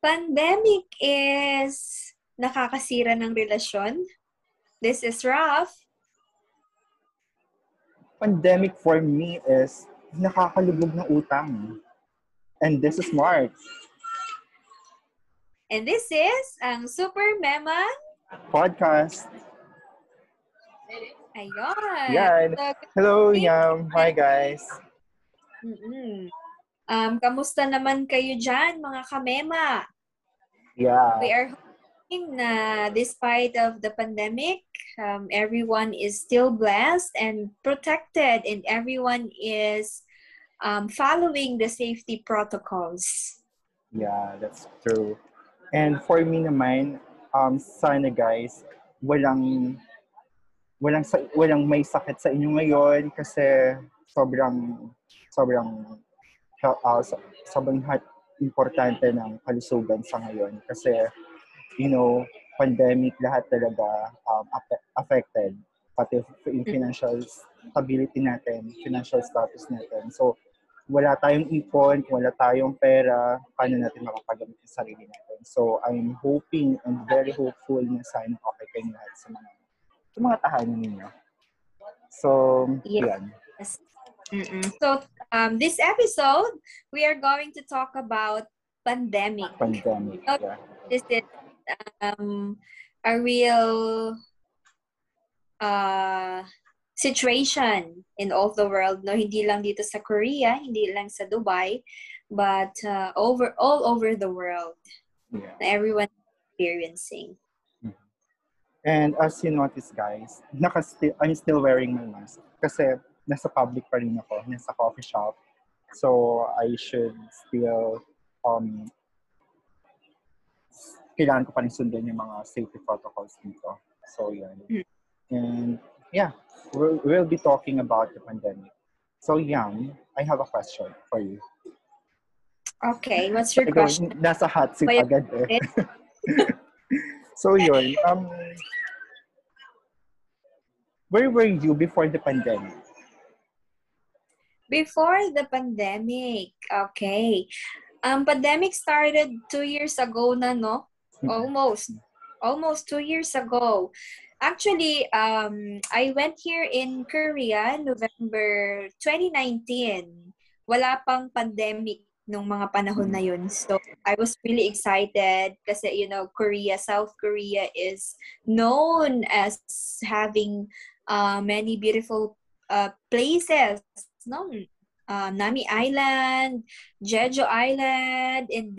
pandemic is nakakasira ng relasyon. This is Raf. Pandemic for me is nakakalubog ng utang. And this is Mark. And this is ang Super Mema Podcast. Ayun. Yan. Hello, Yam. Hi, guys. mm-mm. Um, kamusta naman kayo dyan, mga kamema? Yeah. We are hoping na despite of the pandemic, um, everyone is still blessed and protected and everyone is um, following the safety protocols. Yeah, that's true. And for me naman, um, sana guys, walang walang sa, walang may sakit sa inyo ngayon kasi sobrang sobrang uh, so- sobrang ha- importante ng kalusugan sa ngayon kasi you know pandemic lahat talaga um, affected pati yung financial stability natin financial status natin so wala tayong ipon, wala tayong pera, paano natin makapagamit yung sarili natin. So, I'm hoping and very hopeful na sana okay kayo lahat sa mga, sa mga tahanan ninyo. So, Yeah. yan. Mm-mm. So, um, this episode, we are going to talk about pandemic. Pandemic. Yeah. This is um, a real uh, situation in all the world. No, hindi lang dito sa Korea, hindi lang sa Dubai, but uh, over all over the world. yeah. Everyone experiencing. And as you notice, guys, naka I'm still wearing my mask kasi nasa public pa rin ako, nasa coffee shop. So, I should still um, kailangan ko pa rin sundan yung mga safety protocols dito. So, yan. Mm. And yeah, we'll, we'll be talking about the pandemic. So, Yam, I have a question for you. Okay, what's your Ikaw, question? nasa hot seat Wait. agad eh. so, yun. Um, where were you before the pandemic? Before the pandemic, okay. Um, pandemic started two years ago na, no? Almost. Almost two years ago. Actually, um, I went here in Korea November 2019. Wala pang pandemic nung mga panahon na yun. So, I was really excited kasi, you know, Korea, South Korea is known as having uh, many beautiful uh, places. No? Uh, Nami Island, Jeju Island, and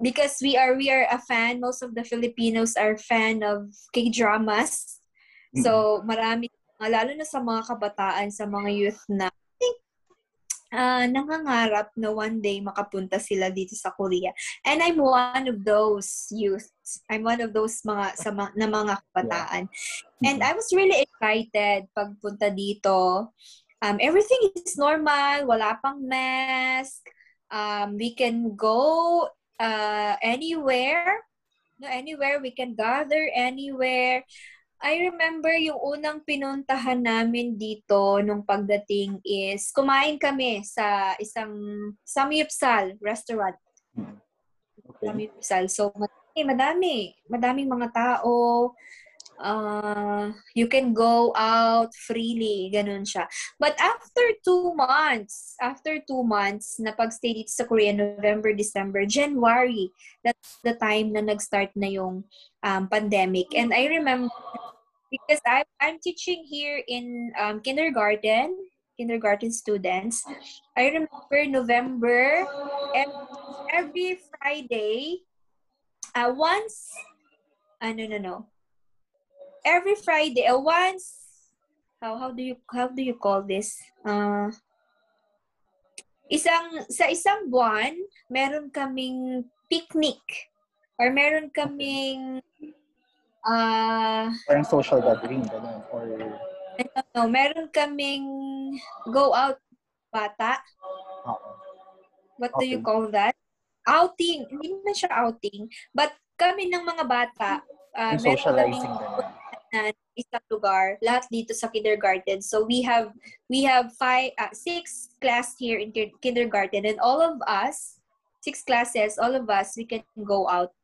because we are we are a fan most of the Filipinos are fan of K-dramas. So marami lalo na sa mga kabataan sa mga youth na uh, nangangarap na one day makapunta sila dito sa Korea. And I'm one of those youth I'm one of those mga sa mga, na mga kabataan. And I was really excited pagpunta dito um, everything is normal wala pang mask um, we can go uh, anywhere. No, anywhere we can gather anywhere. I remember yung unang pinuntahan namin dito nung pagdating is kumain kami sa isang Samyupsal restaurant. Okay. Samyupsal. So, madami, madami. Madaming mga tao. Uh, you can go out freely. Ganun siya. But after two months, after two months na pag-stay dito sa Korea, November, December, January, that's the time na nag-start na yung um, pandemic. And I remember, because I, I'm teaching here in um, kindergarten, kindergarten students, I remember November, every, every Friday, uh, once, ano, no, no, every Friday, uh, once, how, how do you, how do you call this? Uh, isang, sa isang buwan, meron kaming picnic, or meron kaming, uh, Parang social gathering, gano'n. Or, I don't know, meron kaming go out bata. oo. What do you call that? Outing. Hindi naman siya outing. But kami ng mga bata, uh, yung meron kaming. Na isang lugar, lahat dito sa kindergarten. So we have we have five uh, six class here in kin- kindergarten and all of us six classes, all of us, we can go out.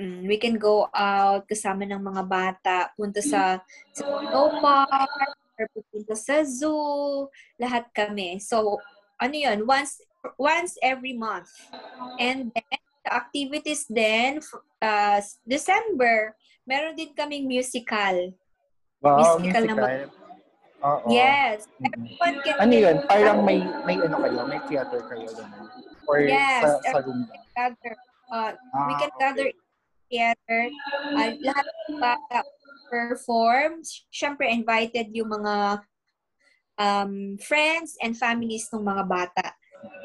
Mm, we can go out kasama ng mga bata, punta sa, sa snow park, or punta sa zoo, lahat kami. So, ano yun, once, once every month. And then, the activities then, uh, December, meron din kaming musical. Wow, Musical musical. naman. Oo. Yes. Mm-mm. Everyone can Ano yun? Parang may, may ano kayo? May theater kayo ganun? Or Yes, sa, sa room ba? gather. Uh, we Ah, can okay. gather in theater. Uh, lahat ng bata perform. Siyempre, invited yung mga um, friends and families ng mga bata.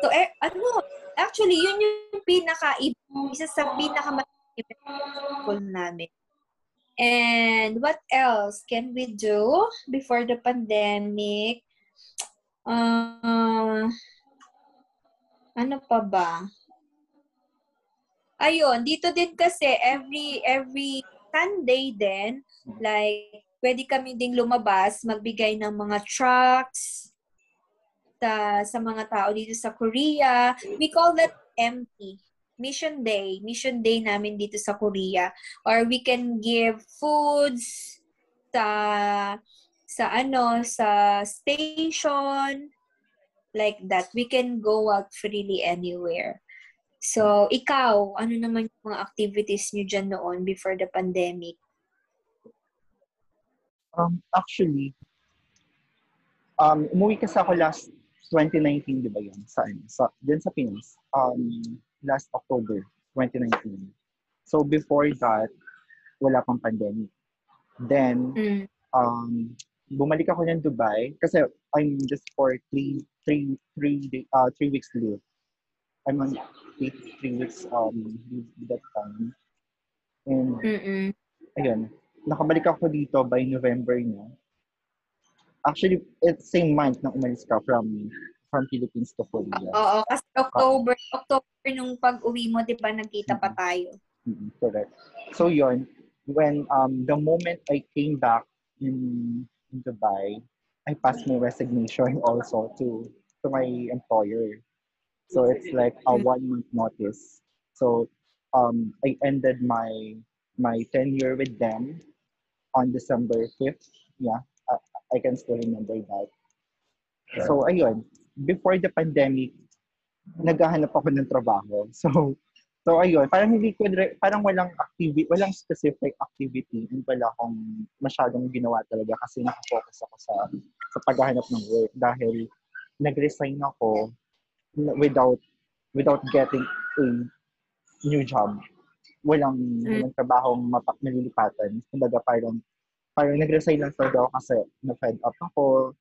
So, eh, ano, actually, yun yung pinaka, isa sa pinaka school namin. And what else can we do before the pandemic? Uh, ano pa ba? Ayun, dito din kasi every every Sunday din, like pwede kami ding lumabas, magbigay ng mga trucks sa sa mga tao dito sa Korea. We call that empty. Mission Day. Mission Day namin dito sa Korea. Or we can give foods sa sa ano, sa station like that. We can go out freely anywhere. So, ikaw, ano naman yung mga activities nyo dyan noon before the pandemic? Um, actually, um, umuwi kasi ako last 2019, di ba yun? Saan? Sa, dyan sa Pinas. Um, last October 2019. So before that, wala pang pandemic. Then, Mm. um, bumalik ako ng Dubai kasi I'm just for three, three, three, day- uh, three weeks leave. I'm on three, three weeks um, leave that time. And Mm-mm. ayun, nakabalik ako dito by November na. Actually, it's same month na umalis ka from from Philippines to Korea. Oo, kasi October, October nung pag-uwi mo, di ba, nagkita pa tayo. Mm, correct. So yun, when um the moment I came back in, in Dubai, I passed my resignation also to to my employer. So it's like a one month notice. So um I ended my my tenure with them on December 5th. Yeah, I, can still remember that. So ayun, before the pandemic, naghahanap ako ng trabaho. So So ayun, parang hindi ko parang walang activity, walang specific activity and wala akong masyadong ginawa talaga kasi nakafocus ako sa sa paghahanap ng work dahil nag-resign ako without without getting a new job. Walang, Mm. walang trabahong mapak nalilipatan. Kumbaga parang parang nag-resign lang talaga ako kasi na-fed up ako.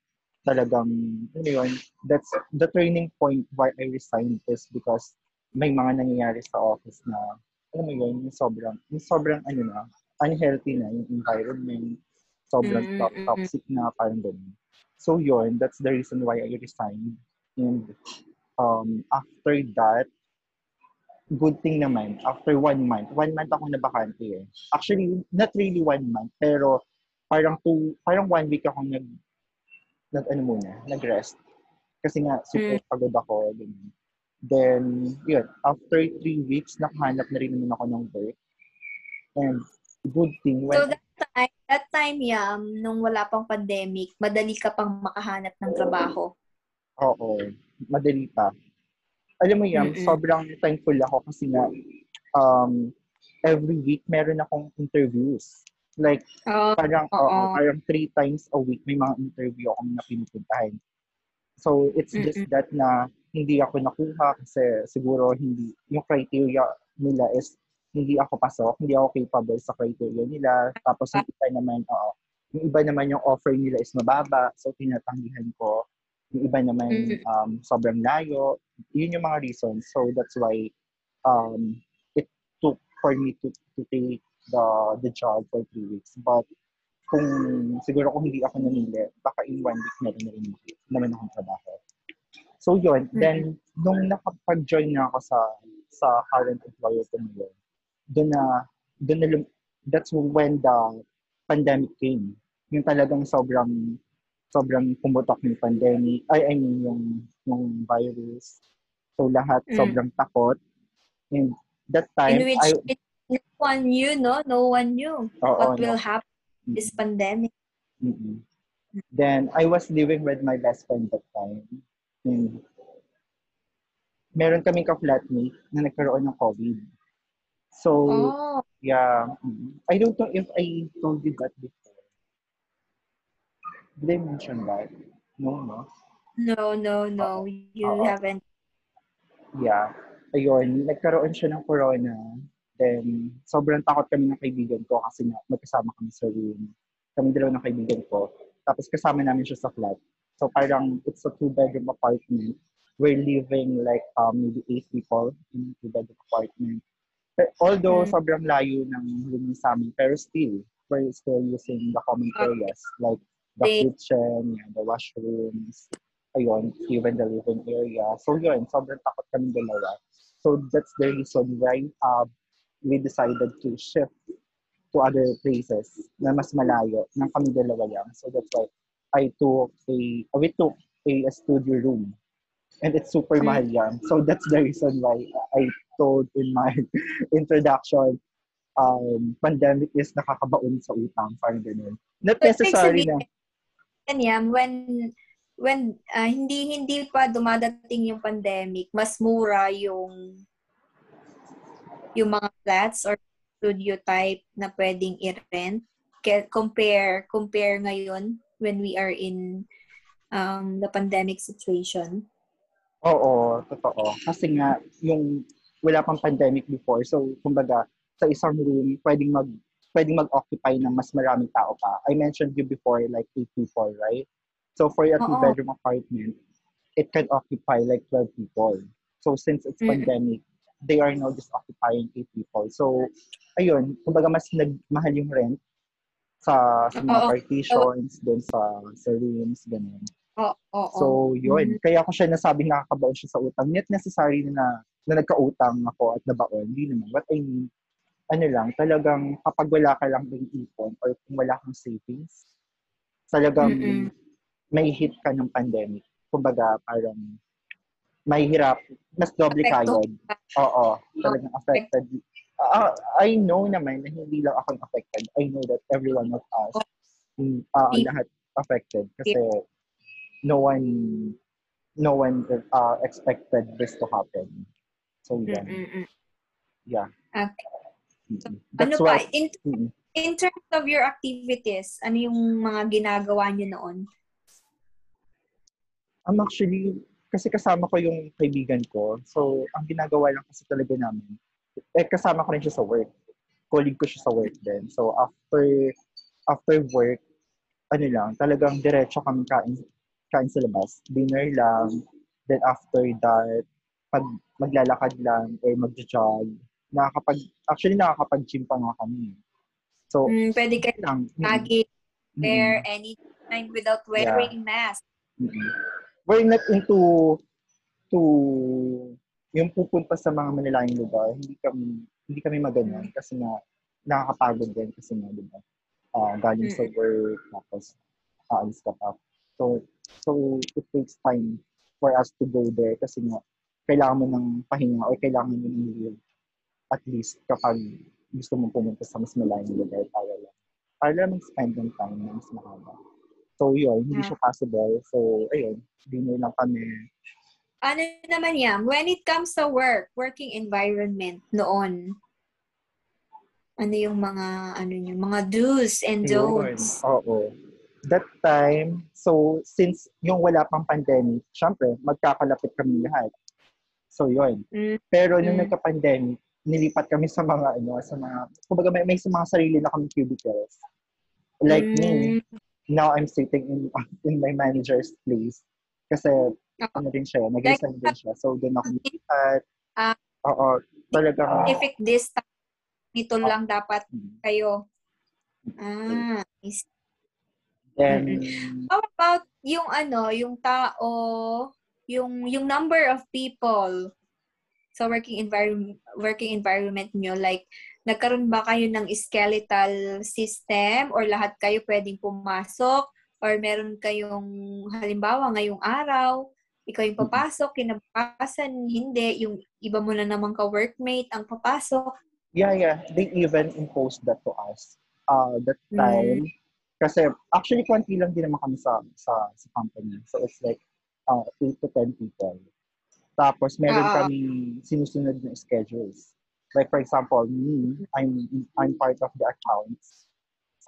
Talagang, ano yun, that's the turning point why I resigned is because may mga nangyayari sa office na, alam mo yun, yung sobrang, yung sobrang, ano na, unhealthy na yung environment, sobrang Mm, to- mm, mm. toxic na, parang ganun. So yun, that's the reason why I resigned. And um, after that, good thing naman, after one month, one month ako nabakante eh. Actually, not really one month, pero parang two, parang one week ako nag, nag ano muna, nag-rest. Kasi nga, super Mm. pagod ako. Ganun. Then, yun, after three weeks, nakahanap na rin naman ako ng work. And good thing, when So that time, that time, Yam, nung wala pang pandemic, madali ka pang makahanap ng trabaho. Oo, madali pa. Alam mo yan, Mm-mm. sobrang thankful ako kasi nga, um, every week meron akong interviews. Like, Oh, parang, Oo. oo, parang three times a week may mga interview akong na pinupuntahan. So, it's just Mm-mm. that na hindi ako nakuha kasi siguro hindi, yung criteria nila is hindi ako pasok, hindi ako capable sa criteria nila. Tapos yung iba naman, oo, yung iba naman yung offer nila is mababa, so tinatanggihan ko. Yung iba naman Mhm. um, sobrang layo. Yun yung mga reasons. So that's why um, it took for me to, to take the the job for three weeks. But kung siguro kung hindi ako namili, baka in one week meron na rin naman akong trabaho. So yun, then nung nakapag-join na ako sa sa current employer ko ngayon, doon na, doon na, that's when the pandemic came. Yung talagang sobrang, sobrang pumutok yung pandemic, ay, I mean, yung, yung virus. So lahat Mm. sobrang takot. And that In time, which I, no one knew, no? No one knew Oo, what no. will happen this pandemic. Mm-mm. Then, I was living with my best friend that time. And meron kaming ka-flatmate na nagkaroon ng COVID. So, Oh, yeah. I don't know if I told you that before. Did I mention that? No, no. no, no, no. You Oo. haven't. Yeah. Ayun, nagkaroon siya ng corona. Then, sobrang takot kami ng kaibigan ko kasi nga, magkasama kami sa room. Kami dalawa ng kaibigan ko. Tapos kasama namin siya sa flat. So parang it's a two-bedroom apartment. We're living like um, maybe eight people in a two-bedroom apartment. But although Mm. sobrang layo ng room sa amin, pero still, we're still using the common Okay. areas like the They- kitchen, yeah, the washrooms, ayun, even the living area. So yun, sobrang takot kami dalawa. So that's the reason why uh, we decided to shift to other places na mas malayo ng kami dalawa lang. So that's why I took a, we took a, a studio room. And it's super Mm. mahal yan. So that's the reason why I told in my introduction, um, pandemic is nakakabaon sa utang, parang ganun. Not necessary na. Yan, when when ah, hindi hindi pa dumadating yung pandemic, mas mura yung yung mga flats or studio type na pwedeng i-rent compare compare ngayon when we are in um, the pandemic situation. Oo, totoo. Kasi nga, yung wala pang pandemic before, so kumbaga, sa isang room, pwedeng mag pwedeng mag-occupy ng mas maraming tao pa. I mentioned you before, like eight people, right? So for a Oo. two-bedroom apartment, it can occupy like 12 people. So since it's Mm. pandemic, they are now just occupying eight people. So, ayun, kumbaga mas nagmahal yung rent sa, sa mga Oo. partitions, dun sa, sa rooms, ganun. Oo, oo. So, yun. Kaya ako siya nasabing nakakabaon siya sa utang. Not necessary na, na nagkautang ako at nabaon. Hindi naman. What I mean, ano lang, talagang kapag wala ka lang ng ipon or kung wala kang savings, talagang Mm-mm. may hit ka ng pandemic. Kumbaga, parang mahirap, mas doble kayod. Oo, talagang affected. Ah, I know naman na hindi lang ako affected. I know that everyone of us, mm, People. lahat affected kasi no one no one uh, expected this to happen. So, yeah. Mm-mm-mm. Yeah. Okay. Mm-mm. Ano pa? In, mm-mm. in terms of your activities, ano yung mga ginagawa niyo noon? I'm actually, kasi kasama ko yung kaibigan ko. So, ang ginagawa lang kasi talaga namin, eh, kasama ko rin siya sa work. Colleague ko siya sa work din. So, after, after work, ano lang, talagang diretso kami kain, kain sa labas. Dinner lang. Then after that, pag maglalakad lang or mag-jog, nakakapag, actually nakakapag-gym pa nga kami. So, Mm, pwede kayo lang. Mm, lagi mm, wear anytime without wearing mask. mm. We're not into to yung pupunta sa mga manilayang lugar, hindi kami hindi kami maganon kasi nga nakakapagod din kasi nga, di ba? Ah, galing sa work, tapos aalis ka pa. So, so it takes time for us to go there kasi nga kailangan mo ng pahinga or kailangan mo ng leave at least kapag gusto mo pumunta sa mas malayang lugar para lang. Para lang mag-spend ng time na mas mahaba. So, yun, hindi siya possible. So, ayun, dinner lang kami. Ano naman yan? When it comes to work, working environment noon, ano yung mga, ano yung mga do's and don'ts? Oo. That time, so since yung wala pang pandemic, syempre, magkakalapit kami lahat. So, yun. Mm. Pero nung Mm. nagka-pandemic, nilipat kami sa mga, ano, sa mga, kumbaga may, may sa mga sarili na kami cubicles. Like me, Mm. Now I'm sitting in in my manager's place. Kasi, ano din siya, nag-resign din siya. So, doon ako nilipat. Ah. Oo, talagang, Specific distance, nito lang dapat Mm. kayo. Ah, I see. then, How about yung ano, yung tao, yung yung number of people sa working environment working environment nyo like nagkaroon ba kayo ng skeletal system or lahat kayo pwedeng pumasok or meron kayong halimbawa ngayong araw ikaw yung papasok, kinabukasan, hindi. Yung iba mo na naman ka-workmate ang papasok. Yeah, yeah. They even imposed that to us. Uh, that Mm. time, kasi actually, konti lang din naman kami sa, sa, sa company. So, it's like uh, 8 to 10 people. Tapos, meron Ah. kami sinusunod na schedules. Like, for example, me, I'm, I'm part of the accounts.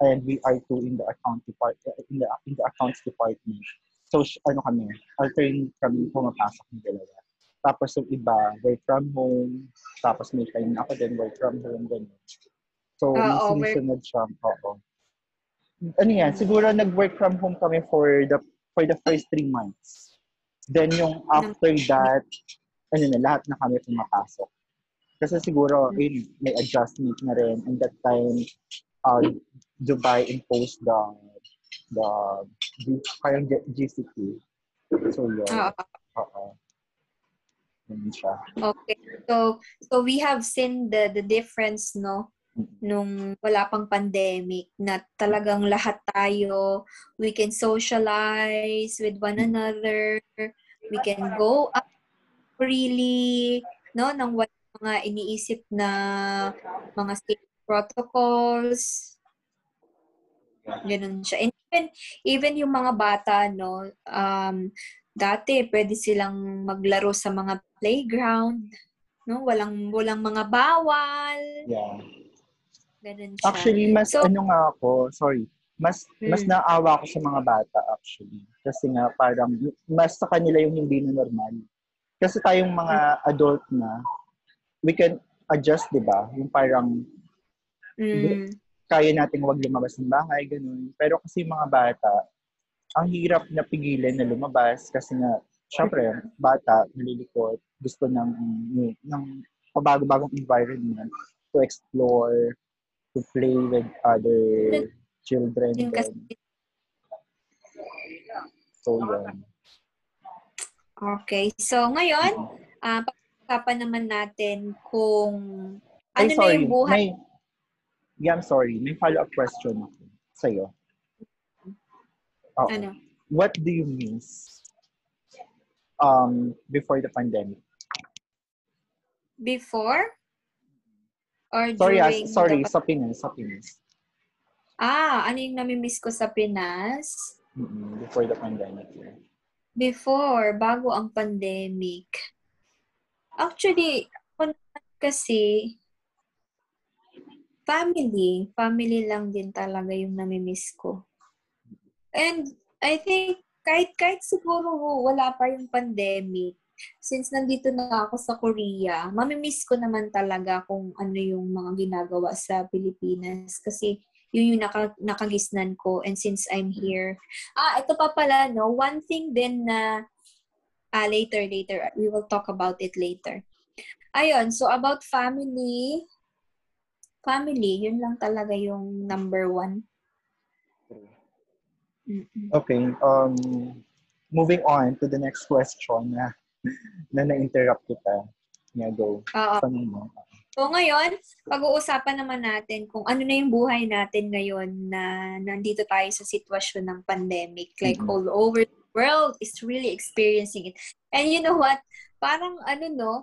And we are two in the account depart in the in the accounts department. So ano kami, alternate kami pumapasok ng dalawa. Tapos yung iba, work from home. Tapos may time ako din, work from home, ganun. So, Oo, may work- sinusunod siya. Oo. Ano yan, siguro nag-work from home kami for the for the first three months. Then yung after that, ano na, lahat na kami pumapasok. Kasi siguro, yun, may adjustment na rin. And that time, uh, Dubai imposed the the G, parang G- GCQ. So, yun. Oo. Oo. Okay. So so we have seen the the difference no nung wala pang pandemic na talagang lahat tayo we can socialize with one another we can go up freely no nang wala mga iniisip na mga safety protocols ganun siya and even even yung mga bata no um dati pwede silang maglaro sa mga playground no walang walang mga bawal Yeah. ganun siya Actually, mas So- ano nga ako, sorry, mas mas Mm. naawa ako sa mga bata actually. Kasi nga parang mas sa kanila yung hindi na normal. Kasi tayong mga adult na, we can adjust, di ba? Yung parang mm, kaya nating wag lumabas ng bahay, ganun. Pero kasi yung mga bata, ang hirap na pigilan na lumabas kasi nga, syempre, bata, nalilikot, gusto ng, ng pabago-bagong environment to explore, to play with other children. yun kasi so, yun. okay so ngayon ah pag-usapan naman natin kung ano Ay, na sorry. yung buhay May, yeah, I'm sorry. May follow-up question ako sa'yo. Oo. ano What do you miss um, before the pandemic? before or Sorry, ah, during sorry, the- sa Pinas, sa Pinas. ah ano yung namimiss ko sa Pinas Mm-mm, before the pandemic. yeah. before bago ang pandemic actually ako kasi family. Family lang din talaga yung namimiss ko. And I think kahit kahit siguro wala pa yung pandemic since nandito na ako sa Korea mamimiss ko naman talaga kung ano yung mga ginagawa sa Pilipinas. Kasi yun yung naka, nakagisnan ko and since I'm here. Ah ito pa pala no? One thing din na ah later later we will talk about it later ayun so about family family yun lang talaga yung number one. Okay, um, moving on to the next question na na na-interrupt kita. Yeah, go. Oo. Mo. So ngayon, pag-uusapan naman natin kung ano na yung buhay natin ngayon na nandito tayo sa sitwasyon ng pandemic. Like Mhm. all over the world is really experiencing it. And you know what? Parang ano no,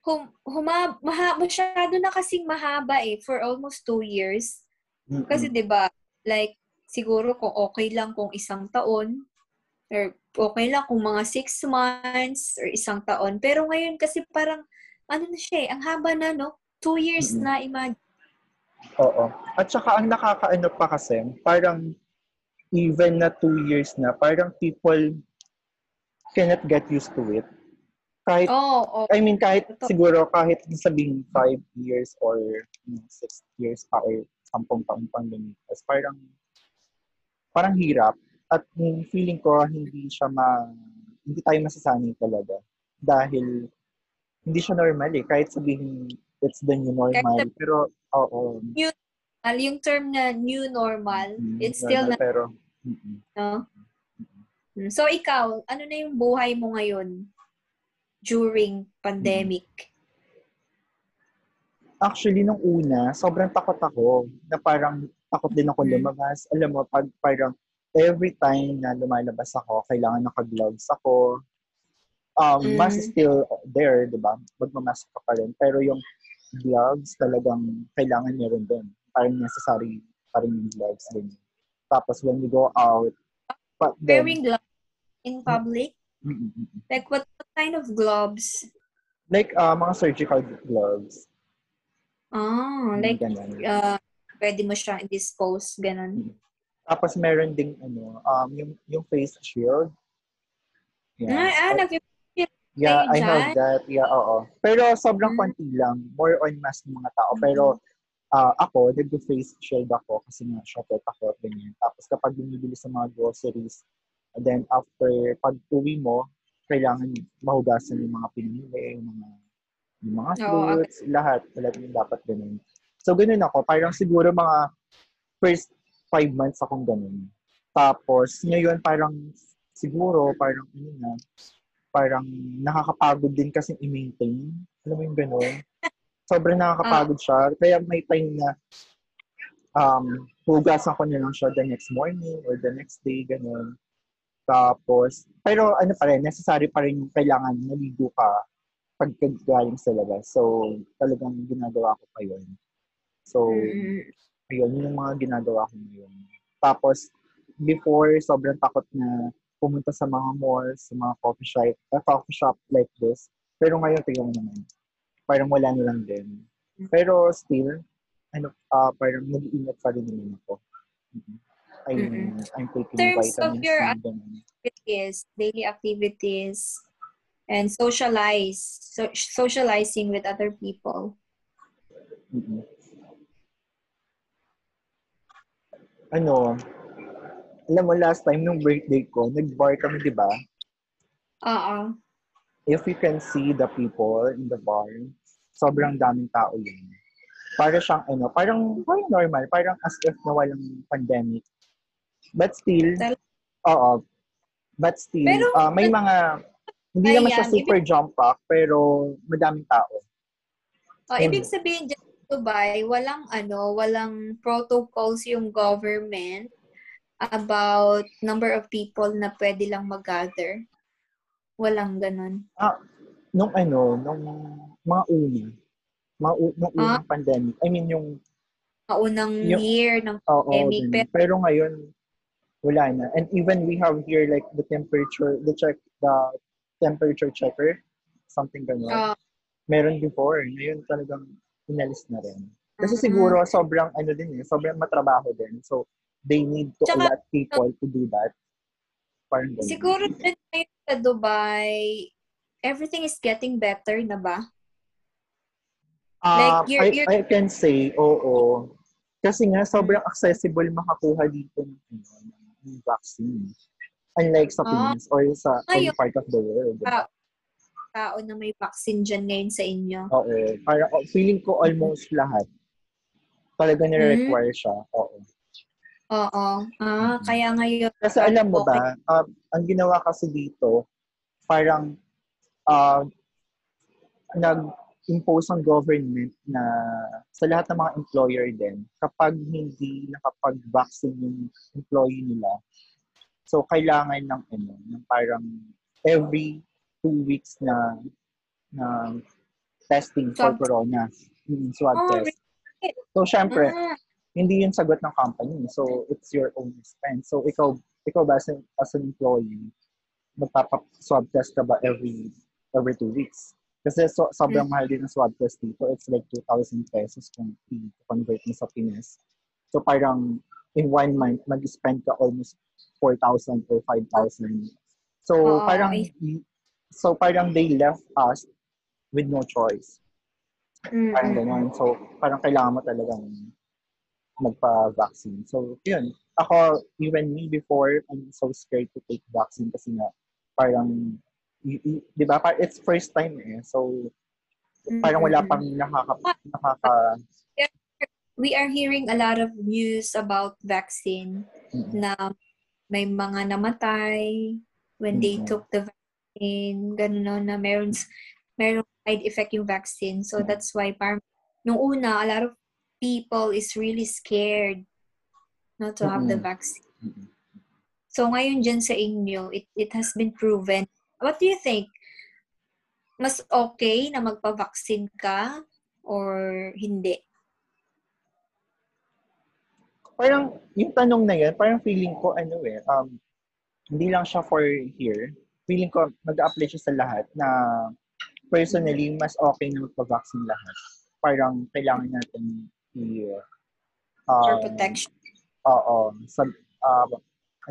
hum, huma, maha, masyado na kasing mahaba eh for almost two years. Mm-mm. Kasi 'di ba like siguro kung okay lang kung isang taon or okay lang kung mga six months or isang taon. Pero ngayon kasi parang ano na siya eh, ang haba na no? Two years Mm-mm. na imagine. Oo. At saka ang nakakaano pa kasi, parang even na two years na, parang people cannot get used to it. Kahit, Oo, oh, I mean, kahit Totoo. siguro, kahit sabing five years or you know, six years pa or sampung taon pang lumipas, parang, parang hirap. At yung feeling ko, hindi siya ma, hindi tayo masasanay talaga. Dahil, hindi siya normal eh. Kahit sabihin, it's the new normal. Kahit- Pero, oo. yung term na new normal, Mm, it's still normal, na, pero mm-mm. no? Mm, So ikaw, ano na yung buhay mo ngayon during pandemic? actually nung una sobrang takot ako na parang takot din ako Mm. lumabas alam mo pag parang every time na lumalabas ako kailangan naka-gloves ako Um, Mm. mask is still there, di ba? Magmamask ka pa rin. Pero yung gloves, talagang kailangan meron din. Parang necessary pa rin yung gloves din. Tapos when you go out, but then, Wearing gloves in public? Mm, mm, mm. Like what, what kind of gloves? like uh, mga surgical gloves. Ah, like ganun. uh, pwede mo siyang dispose, ganun. Tapos meron ding ano, um, yung, yung face shield. Ah, ah, nag Yeah, I have that. Yeah, oo. Pero sobrang Mm. konti lang. More on mass ng mga tao. Pero ah, ako, nag-face shield ako kasi nga shopper ako. Ganyan. Tapos kapag bumibili sa mga groceries, then after pag uwi mo, kailangan mahugasan yung mga pinamili, yung mga, yung mga fruits, lahat. Lahat yung dapat ganun. So, ganun ako. Parang siguro mga first five months akong ganun. Tapos, ngayon parang siguro, parang ano na, parang nakakapagod din kasi i-maintain. Alam mo yung ganun? Sobrang nakakapagod siya. Kaya may time na um, hugasan ko na lang siya the next morning or the next day, ganun. Tapos, pero ano pa rin, necessary pa rin yung kailangan naligo ka pag galing sa labas. So, talagang ginagawa ko pa yun. So, Mm. Ayun, yun yung mga ginagawa ko ngayon. Tapos, before, sobrang takot na pumunta sa mga malls, sa mga coffee shop, uh, coffee shop like this. Pero ngayon, tingnan mo naman. Parang wala na lang din. Pero still, ano, ah parang nag-iingat pa rin naman ako. Mhm. I'm, Mm-mm. I'm taking terms of vitamins your and ganun. activities, daily activities, and socialize, so, socializing with other people. Mhm. Ano, alam mo, last time nung birthday ko, nag-bar kami, di ba? Oo. if you can see the people in the bar, sobrang daming tao yun. Para siyang ano, parang, parang normal, parang as if na walang pandemic. But still, Tal- oo, but still, Pero- ah, may mga, hindi naman siya Ayan, super jump pack, pero madaming tao. Oh, ibig sabihin sa Dubai, walang ano, walang protocols yung government about number of people na pwede lang mag-gather. Walang ganun. Nung ano, nung mga una, mga u- nung Ah. unang pandemic, I mean yung, Maunang Yung- year ng oo, Pandemic, ganun. pero- pero ngayon, wala na. And even we have here like the temperature, the check, the temperature checker, something ganun. Ah. Meron before. Ngayon talagang inalis na rin. Kasi Mhm. siguro sobrang ano din eh, sobrang matrabaho din. So they need to Tsaka- allot people to do that. Parang ganun. siguro din sa Dubai, everything is getting better na ba? Ah, like, you're- I, you're- I can say, oo. Kasi nga, sobrang accessible makakuha dito ng, ano, ng vaccine. Unlike sa Ah. Pinas or sa Ayun. part of the world. diba? Tao na may vaccine dyan ngayon sa inyo. Oo. Para, oh, feeling ko almost lahat. Talaga nire-require siya. Oo. Oo. Ah, Mhm. kaya ngayon. Kasi alam mo ba, um, ang ginawa kasi dito, parang uh, nag-impose ang government na sa lahat ng mga employer din, kapag hindi nakapag-vaccine yung employee nila, so kailangan ng ano, ng parang every two weeks na na testing for corona. Mm, swab Oh, test. So, syempre, Ah, hindi yun sagot ng company. So, it's your own expense. So, ikaw, ikaw ba as an, as an employee, magpapa-swab test ka ba every every two weeks? Kasi so, sobrang mahal din ang swab test dito. It's like 2,000 pesos kung i-convert mo sa Pinas. So, parang in one month, mag-spend ka almost 4,000 or 5,000. So, Oo, parang I- so parang they left us with no choice. mm, Parang gano'n. So, parang kailangan mo talagang magpa-vaccine. So, yun. Ako, even me before, I'm so scared to take vaccine kasi nga, parang, y- y- di ba, par- it's first time eh. So, parang wala pang nakaka, nakaka, we are hearing a lot of news about vaccine mm, na may mga namatay when they Mhm. took the vaccine, ganun no, na meron, meron side effect yung vaccine. So Mhm. that's why parang nung una, a lot of people is really scared not to have the vaccine. mm, So ngayon dyan sa inyo, it, it has been proven. What do you think? mas okay na magpa-vaccine ka or hindi? Parang yung tanong na yan, parang feeling ko ano eh, um, hindi lang siya for here. Feeling ko mag-apply siya sa lahat na personally, mas okay na magpa-vaccine lahat. Parang kailangan natin i- um, For protection. Oo. Sa, uh,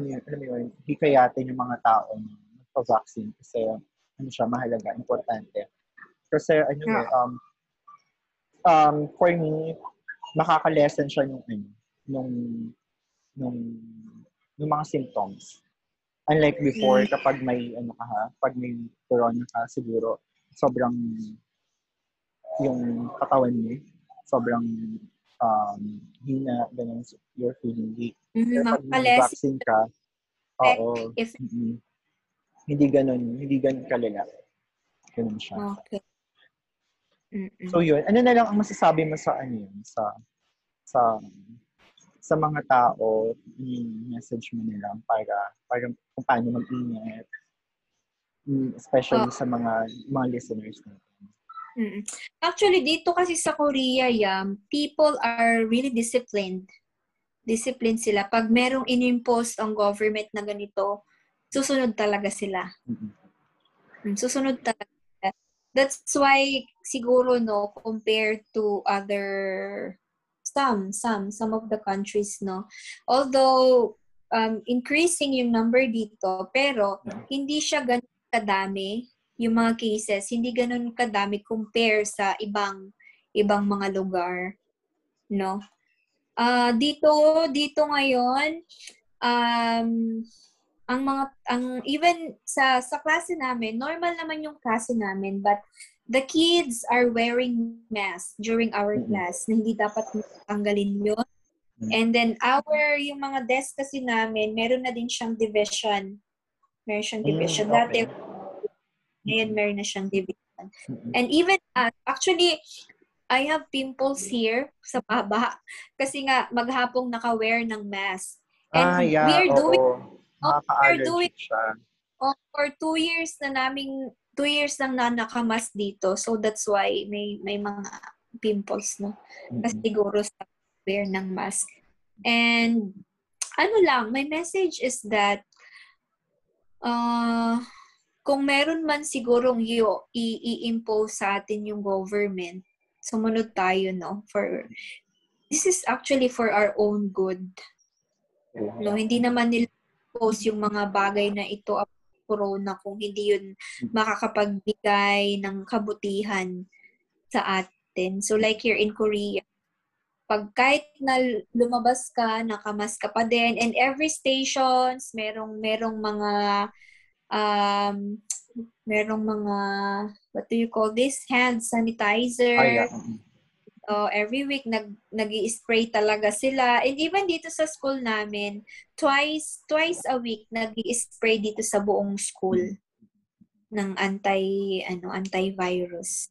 ano yun, alam mo yun, hikayatin yung mga tao na magpa-vaccine kasi ano siya, mahalaga, importante. Kasi ano Yeah. um, um, for me, makaka-lessen siya nung ano, nung, nung, nung mga symptoms. Unlike before, Mm. kapag may, ano ka ha, pag may corona ka, siguro, sobrang, yung katawan mo, sobrang, um, hina, ganun, you're feeling weak. Pero pag may Makaka-lessen vaccine ka, oo, if mm, hindi ganun, hindi ganun kalala. Ganun siya. okay. Mm-mm. So yun, ano na lang ang masasabi mo sa ano yun, sa sa sa mga tao, yung message mo nila para para kung paano mag-ingat, mm, especially Oh. sa mga mga listeners natin. Mm-mm. Actually, dito kasi sa Korea, yam, people are really disciplined. Disciplined sila. Pag merong inimpose ang government na ganito, susunod talaga sila. Mm-mm. Mm, Susunod talaga. That's why siguro no compared to other some some some of the countries no although um increasing yung number dito pero Yeah. hindi siya ganun kadami yung mga cases hindi ganun kadami compare sa ibang ibang mga lugar no ah dito dito ngayon um ang mga ang even sa sa klase namin normal naman yung klase namin but the kids are wearing masks during our Mhm. class na hindi dapat tanggalin yun Mhm. and then our yung mga desk kasi namin meron na din siyang division meron siyang Mm, division okay. dati ngayon meron na siyang division Mm-mm. And even uh, actually I have pimples here sa baba kasi nga maghapong naka-wear ng mask. And ah, yeah, we are oo. doing oh, Nakaka-allergic doing- siya. oh, for two years na naming two years lang na nakamas dito. So that's why may may mga pimples no. Kasi siguro sa wear ng mask. And ano lang, my message is that uh, kung meron man sigurong i-impose sa atin yung government, sumunod tayo, no? For, this is actually for our own good. No, hindi naman nila post yung mga bagay na ito corona kung hindi yun makakapagbigay ng kabutihan sa atin. So like here in Korea, pag kahit na lumabas ka, nakamas ka pa din, and every stations, merong merong mga um merong mga what do you call this hand sanitizer Ah, yeah. Oh, every week nag nag-i-spray talaga sila. And even dito sa school namin, twice twice a week nag-i-spray dito sa buong school ng anti ano antivirus.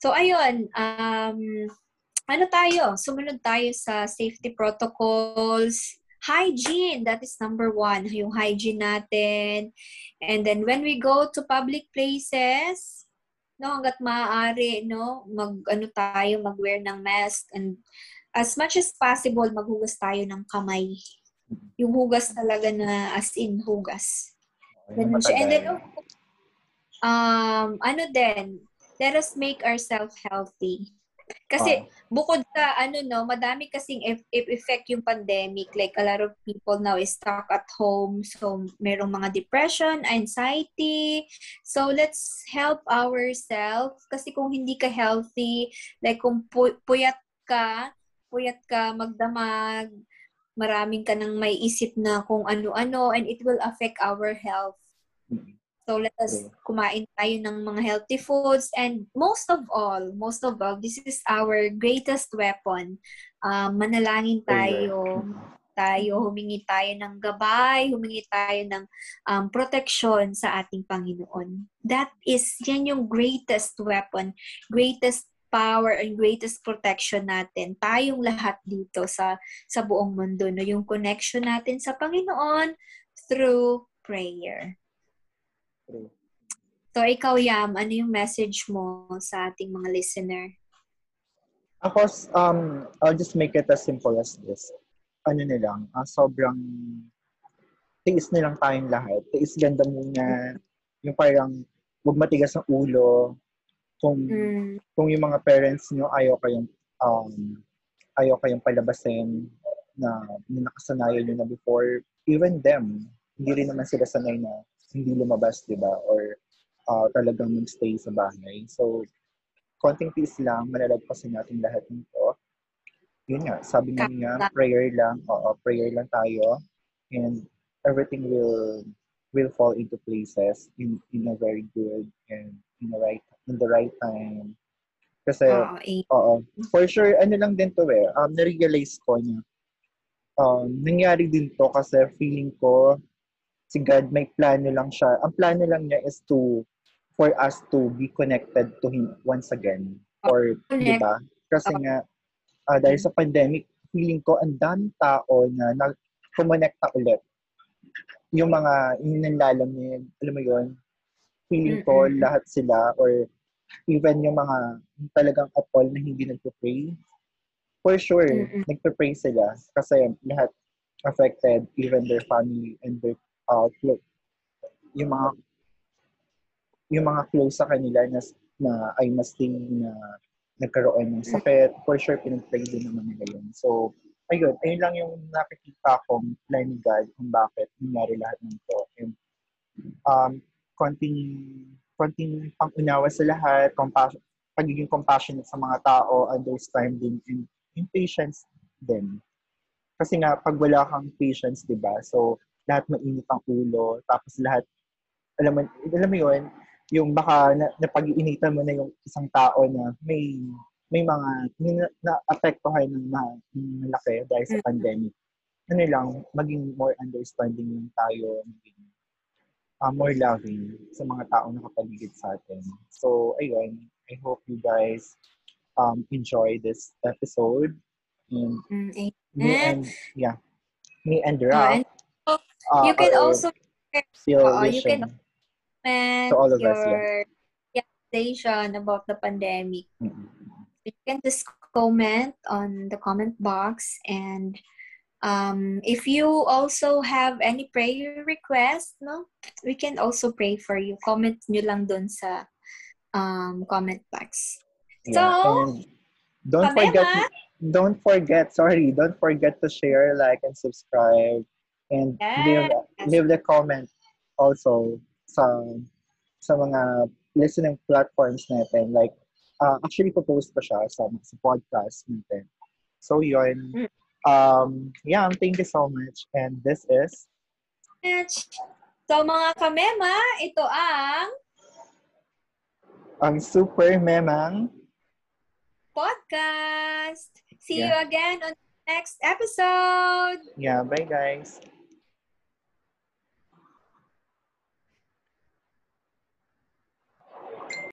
So ayun, um ano tayo? Sumunod tayo sa safety protocols. Hygiene, that is number one. Yung hygiene natin. And then when we go to public places, no, hanggat maaari, no, mag, ano tayo, mag-wear ng mask and as much as possible, maghugas tayo ng kamay. Yung hugas talaga na as in hugas. Ganun siya. And then, um, ano din, let us make ourselves healthy. Kasi, bukod sa, ano no, madami kasing if, if effect yung pandemic. Like, a lot of people now is stuck at home. So, merong mga depression, anxiety. So, let's help ourselves. Kasi kung hindi ka healthy, like kung pu- puyat ka, puyat ka magdamag, maraming ka nang may isip na kung ano-ano, and it will affect our health. Mm. So let us kumain tayo ng mga healthy foods and most of all, most of all, this is our greatest weapon. Um, manalangin tayo, tayo, humingi tayo ng gabay, humingi tayo ng um, protection sa ating Panginoon. That is, yan yung greatest weapon, greatest power and greatest protection natin. Tayong lahat dito sa sa buong mundo, no? yung connection natin sa Panginoon through prayer. True. So, ikaw, Yam, ano yung message mo sa ating mga listener? Ako, um, I'll just make it as simple as this. Ano nilang, uh, sobrang tiis nilang tayong lahat. Tiis ganda muna. Yung parang, huwag matigas ang ulo. Kung, mm. kung yung mga parents nyo, ayaw kayong, um, ayaw kayong palabasin na, na nakasanayan nyo na before, even them, hindi rin naman sila sanay na hindi lumabas, di ba? Or uh, talagang mag-stay sa bahay. So, konting peace lang, malalagpasin natin lahat nito. Yun nga, sabi nga niya, prayer lang. Oo, prayer lang tayo. And everything will will fall into places in in a very good and in the right in the right time. Kasi, eh. oo, for sure, ano lang din to eh, um, na-realize ko niya, um, nangyari din to kasi feeling ko, si God may plano lang siya. Ang plano lang niya is to for us to be connected to Him once again. Or, di ba? Kasi nga, uh, dahil sa pandemic, feeling ko ang daming tao na nag-connecta ulit. Yung mga inanlalamig, alam mo yun, feeling ko mm-hmm. lahat sila or even yung mga talagang at all na hindi nagpo-pray, for sure, mm-hmm. nagpo-pray sila kasi lahat affected, even their family and their uh, yung mga yung mga close sa kanila na, na ay masting na nagkaroon ng sakit, for sure, pinag-pray din naman nila yun. So, ayun, ayun lang yung nakikita kong plan ni God kung bakit nangyari lahat ng ito. And, um, konting, konting pang-unawa sa lahat, compassion, pagiging compassionate sa mga tao, understanding, and, and patience din. Kasi nga, pag wala kang patience, di ba? So, lahat mainit ang ulo, tapos lahat, alam mo, alam mo yun, yung baka na, napag-iinitan mo na yung isang tao na may may mga may na, na-apektuhan ng, ng malaki dahil sa mm-hmm. pandemic. Ano lang, maging more understanding lang tayo, maging uh, more loving sa mga tao na kapaligid sa atin. So, ayun, I hope you guys um, enjoy this episode. And mm-hmm. me and, yeah, me and Ralph. Uh, you can also uh, you can comment all of your us, yeah. realization about the pandemic. Mm-hmm. You can just comment on the comment box and um, if you also have any prayer request, no, we can also pray for you. Comment nyo lang dun sa um, comment box. Yeah. So, don't forget, don't forget, sorry, don't forget to share, like, and subscribe, and yes. leave, leave the comment also sa sa mga listening platforms natin. Like, uh, actually, post pa siya sa, sa podcast natin. So, yun. Hmm. Um, yeah, thank you so much. And this is... So, mga kamema, ito ang... Ang Super Memang Podcast. See yeah. you again on the next episode. Yeah, bye guys.